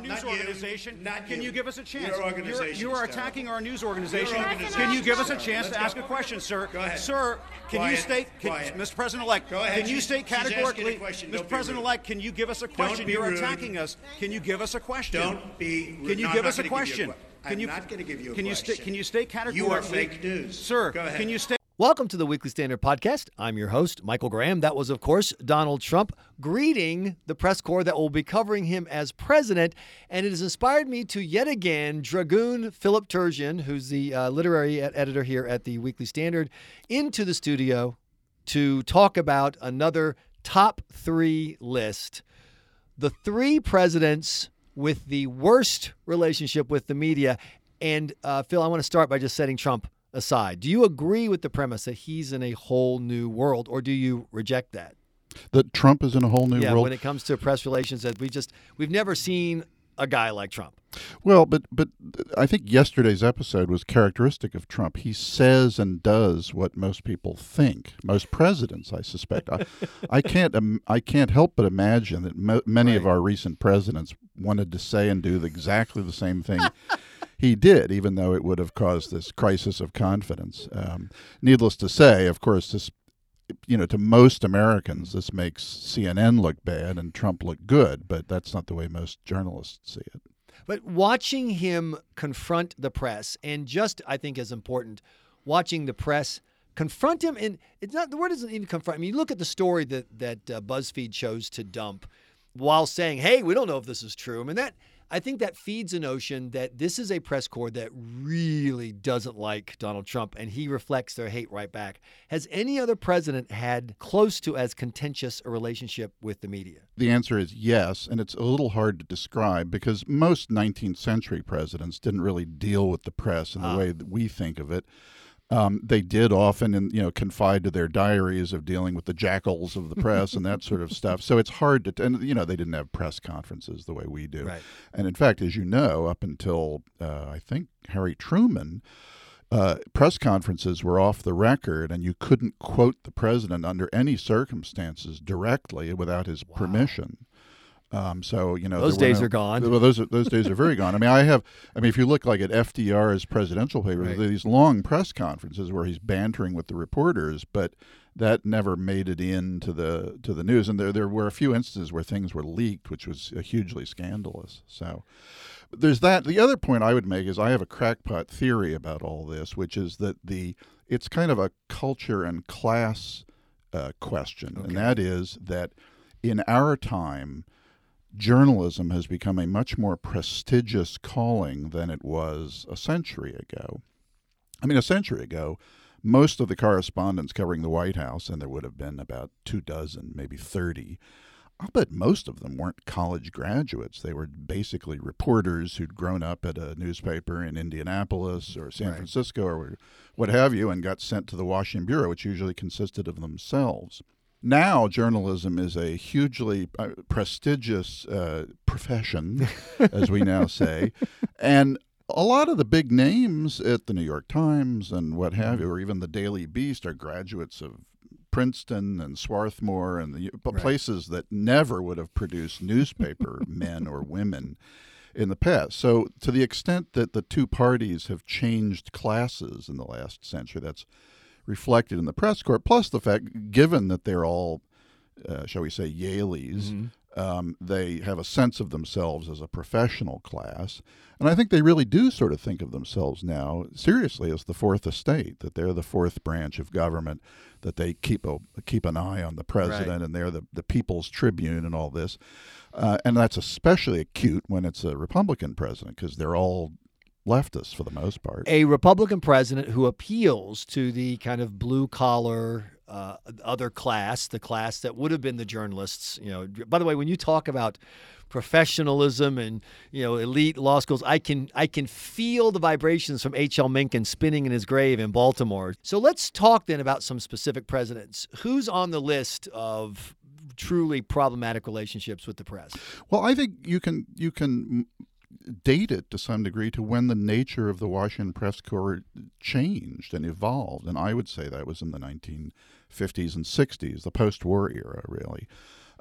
our news Not you. organization. Not Can you. you give us a chance? Your You're- organization You terrible. attacking our news organization. Your Can you give us a chance terrible. to ask a question, sir? Go ahead. Sir, can you state, can, Mr. President-elect, Go can you state she's asking a categorically. Mr. President-elect, can you give us a question? You're rude. attacking us. Can you give us a question? Don't be rude. Can you No, give us a you question? Can I'm you, not gonna give you a can you question. state, can you state categorically? You are fake news. Sir, Go can you state Welcome to the Weekly Standard Podcast. I'm your host, Michael Graham. That was, of course, Donald Trump greeting the press corps that will be covering him as president. And it has inspired me to yet again dragoon Philip Terzian, who's the uh, literary ed- editor here at the Weekly Standard, into the studio to talk about another top three list. The three presidents with the worst relationship with the media. And uh, Phil, I want to start by just setting Trump aside. Do you agree with the premise that he's in a whole new world, or do you reject that? that Trump is in a whole new yeah, world. when it comes to press relations, that we just we've never seen a guy like Trump. well, but but I think yesterday's episode was characteristic of Trump. He says and does what most people think. Most presidents, I suspect. I, I can't um, I can't help but imagine that mo- many of our recent presidents wanted to say and do exactly the same thing. He did, even though it would have caused this crisis of confidence. Um, needless to say, of course, this you know, to most Americans, this makes CNN look bad and Trump look good, but that's not the way most journalists see it. But watching him confront the press, and just I think as important, watching the press confront him, and it's not the word doesn't even confront. I mean, you look at the story that that uh, BuzzFeed chose to dump, while saying, "Hey, we don't know if this is true." I mean, that I think that feeds a notion that this is a press corps that really doesn't like Donald Trump, and he reflects their hate right back. Has any other president had close to as contentious a relationship with the media? The answer is yes, and it's a little hard to describe because most 19th century presidents didn't really deal with the press in the ah. way that we think of it. Um, they did often, and you know, confide to their diaries of dealing with the jackals of the press and that sort of stuff. So it's hard to, and you know, they didn't have press conferences the way we do. Right. And in fact, as you know, up until uh, I think Harry Truman, uh, press conferences were off the record, and you couldn't quote the president under any circumstances directly without his permission. Um, so you know Those days no- are gone. Well, those are, those days are very gone. I mean, I have. I mean, if you look like at FDR's presidential papers, Right. these long press conferences where he's bantering with the reporters, but that never made it into the to the news. And there there were a few instances where things were leaked, which was hugely scandalous. So there's that. The other point I would make is I have a crackpot theory about all this, which is that the it's kind of a culture and class uh, question, and that is that in our time, journalism has become a much more prestigious calling than it was a century ago. I mean, a century ago, most of the correspondents covering the White House, and there would have been about two dozen, maybe 30, I'll bet most of them weren't college graduates. They were basically reporters who'd grown up at a newspaper in Indianapolis or San Right. Francisco or what have you and got sent to the Washington Bureau, which usually consisted of themselves. Now, journalism is a hugely uh, prestigious uh, profession, as we now say. And a lot of the big names at the New York Times and what have you, or even the Daily Beast, are graduates of Princeton and Swarthmore and the but places that never would have produced newspaper men or women in the past. So, to the extent that the two parties have changed classes in the last century, that's reflected in the press corps. Plus, the fact, given that they're all, uh, shall we say, Yalies, um, they have a sense of themselves as a professional class. And I think they really do sort of think of themselves now seriously as the fourth estate, that they're the fourth branch of government, that they keep a keep an eye on the president, and they're the, the people's tribune and all this. Uh, and that's especially acute when it's a Republican president because they're all leftists for the most part. a Republican president who appeals to the kind of blue collar uh, other class, the class that would have been the journalists. You know, by the way, when you talk about professionalism and you know elite law schools, I can I can feel the vibrations from H. L. Mencken spinning in his grave in Baltimore. So let's talk then about some specific presidents. Who's on the list of truly problematic relationships with the press? Well, I think you can you can date it to some degree to when the nature of the Washington press corps changed and evolved, and I would say that was in the 1950s and 60s, the post-war era, really.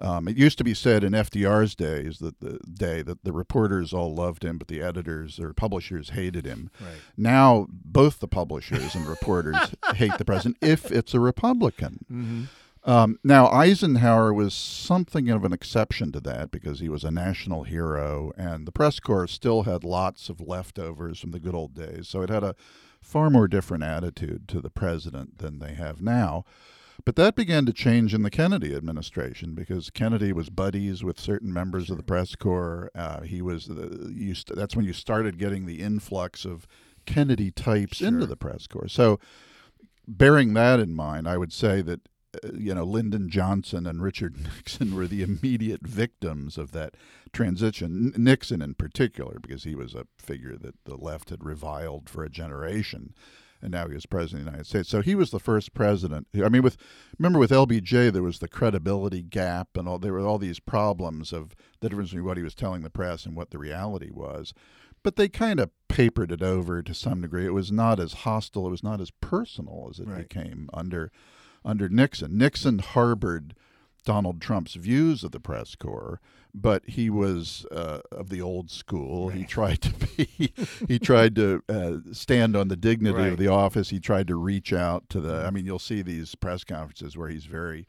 Um, it used to be said in FDR's days that the day that the reporters all loved him, but the editors or publishers hated him. Right. Now both the publishers and reporters hate the president if it's a Republican. Mm-hmm. Um, now Eisenhower was something of an exception to that because he was a national hero, and the press corps still had lots of leftovers from the good old days. So it had a far more different attitude to the president than they have now. But that began to change in the Kennedy administration because Kennedy was buddies with certain members of the press corps. Uh, he was the, st- that's when you started getting the influx of Kennedy types into the press corps. So, bearing that in mind, I would say that you know Lyndon Johnson and Richard Nixon were the immediate victims of that transition. Nixon, in particular, because he was a figure that the left had reviled for a generation and now he was president of the United States. So he was the first president. I mean, with remember with LBJ, there was the credibility gap, and all there were all these problems of the difference between what he was telling the press and what the reality was. But they kind of papered it over to some degree. It was not as hostile. It was not as personal as it Right. became under under Nixon. Nixon harbored Donald Trump's views of the press corps, but he was uh, of the old school. He tried to be, he tried to uh, stand on the dignity Right. of the office. He tried to reach out to the. I mean, you'll see these press conferences where he's very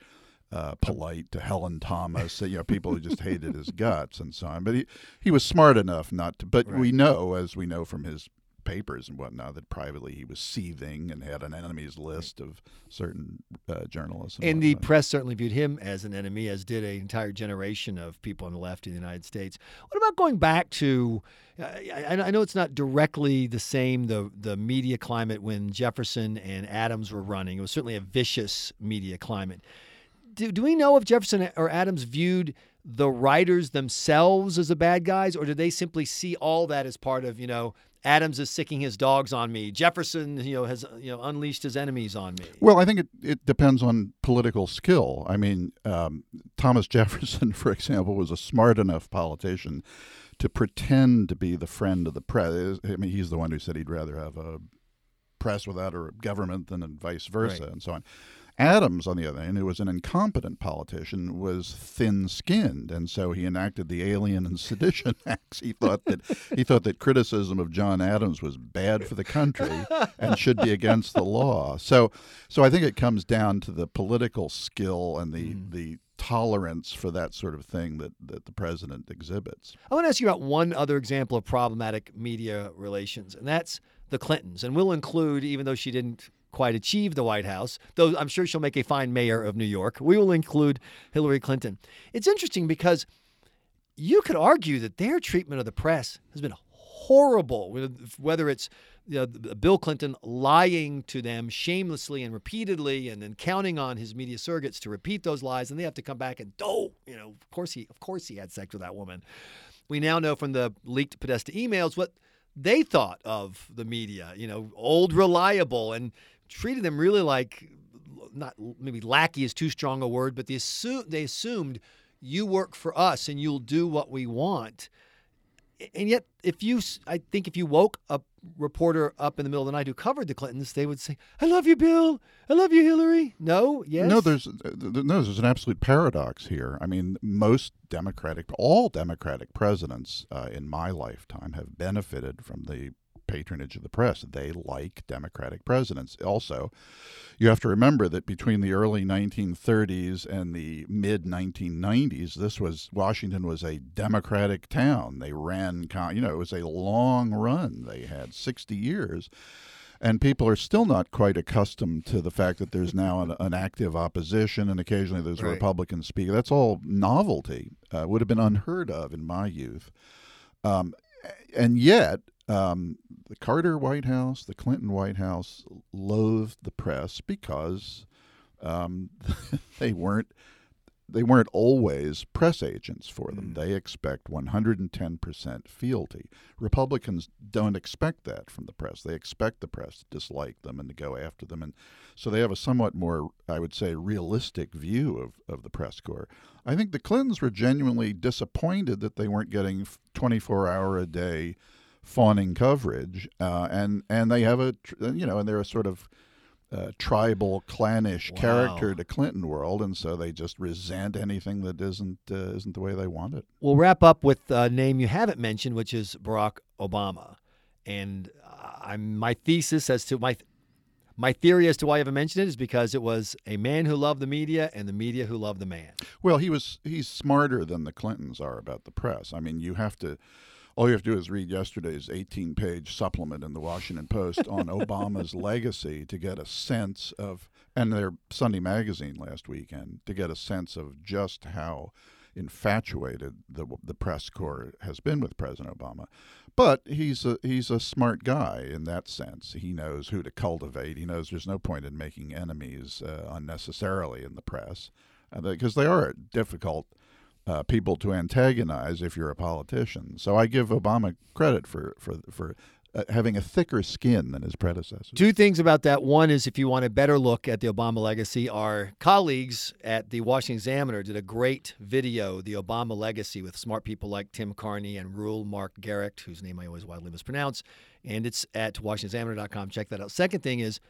uh, polite to Helen Thomas, you know, people who just hated his guts and so on. But he he was smart enough not to. But we know, as we know from his papers and whatnot, that privately he was seething and had an enemies list of certain uh, journalists. And, And the press certainly viewed him as an enemy, as did an entire generation of people on the left in the United States. What about going back to? I, I I know it's not directly the same the the media climate when Jefferson and Adams were running. It was certainly a vicious media climate. Do, do we know if Jefferson or Adams viewed the writers themselves as the bad guys, or did they simply see all that as part of you know? Adams is sicking his dogs on me. Jefferson, you know, has you know unleashed his enemies on me. Well, I think it, it depends on political skill. I mean, um, Thomas Jefferson, for example, was a smart enough politician to pretend to be the friend of the press. I mean, he's the one who said he'd rather have a press without a government than and vice versa, Right. and so on. Adams, on the other hand, who was an incompetent politician, was thin-skinned, and so he enacted the Alien and Sedition Acts. He thought that he thought that criticism of John Adams was bad for the country and should be against the law. So, so I think it comes down to the political skill and the mm-hmm. the tolerance for that sort of thing that, that the president exhibits. I want to ask you about one other example of problematic media relations, and that's the Clintons. And we'll include, even though she didn't quite achieve the White House, though I'm sure she'll make a fine mayor of New York, we will include Hillary Clinton. It's interesting because you could argue that their treatment of the press has been horrible, whether it's you know, Bill Clinton lying to them shamelessly and repeatedly, and then counting on his media surrogates to repeat those lies, and they have to come back and oh, you know, of course he, of course he had sex with that woman. We now know from the leaked Podesta emails what they thought of the media, you know, old reliable, and treated them really like not maybe lackey is too strong a word, but they assume they assumed you work for us and you'll do what we want. And yet, if you, I think, if you woke a reporter up in the middle of the night who covered the Clintons, they would say, "I love you, Bill. I love you, Hillary." No, yes, No, there's uh, no, there's an absolute paradox here. I mean, most Democratic, all Democratic presidents uh, in my lifetime have benefited from the patronage of the press. They like Democratic presidents. Also, you have to remember that between the early 1930s and the mid 1990s, this was Washington was a Democratic town. They ran, you know, it was a long run. They had 60 years. And people are still not quite accustomed to the fact that there's now an, an active opposition, and occasionally there's a Right. Republican speaker. That's all novelty. Uh, would have been unheard of in my youth. Um, and yet, um, the Carter White House, the Clinton White House, loathed the press because um, they weren't they weren't always press agents for them. They expect 110% fealty. Republicans don't expect that from the press. They expect the press to dislike them and to go after them. And so they have a somewhat more, I would say, realistic view of, of the press corps. I think the Clintons were genuinely disappointed that they weren't getting 24 hour a day fawning coverage. Uh, and, and they have a, tr- you know, and they're a sort of uh, tribal, clannish Wow. character to Clinton world, and so they just resent anything that isn't uh, isn't the way they want it. We'll wrap up with a name you haven't mentioned, which is Barack Obama. And uh, I'm, my thesis as to my my theory as to why I haven't mentioned it is because it was a man who loved the media and the media who loved the man. Well, he was he's smarter than the Clintons are about the press. I mean, you have to all you have to do is read yesterday's 18-page supplement in the Washington Post on Obama's legacy to get a sense of and their Sunday magazine last weekend to get a sense of just how infatuated the the press corps has been with President Obama. But he's a he's a smart guy in that sense. He knows who to cultivate. He knows there's no point in making enemies uh, unnecessarily in the press because they are difficult uh, people to antagonize if you're a politician. So I give Obama credit for for for uh, having a thicker skin than his predecessors. Two things about that. One is if you want a better look at the Obama legacy, our colleagues at the Washington Examiner did a great video, The Obama Legacy, with smart people like Tim Carney and Rule Mark Garrett, whose name I always widely mispronounce. And it's at WashingtonExaminer.com. Check that out. Second thing is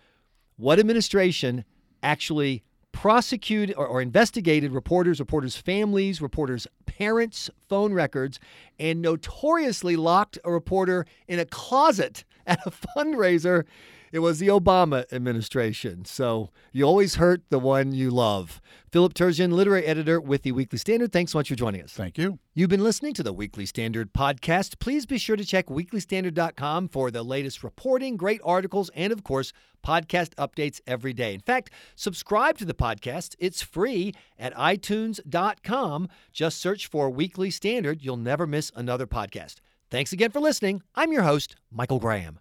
what administration actually prosecuted or, or investigated reporters, reporters' families, reporters' parents' phone records, and notoriously locked a reporter in a closet at a fundraiser. It was the Obama administration. So you always hurt the one you love. Philip Terzian, literary editor with the Weekly Standard. Thanks so much for joining us. Thank you. You've been listening to the Weekly Standard podcast. Please be sure to check weeklystandard.com for the latest reporting, great articles, and of course, podcast updates every day. In fact, subscribe to the podcast. It's free at itunes.com. Just search for Weekly Standard. You'll never miss another podcast. Thanks again for listening. I'm your host, Michael Graham.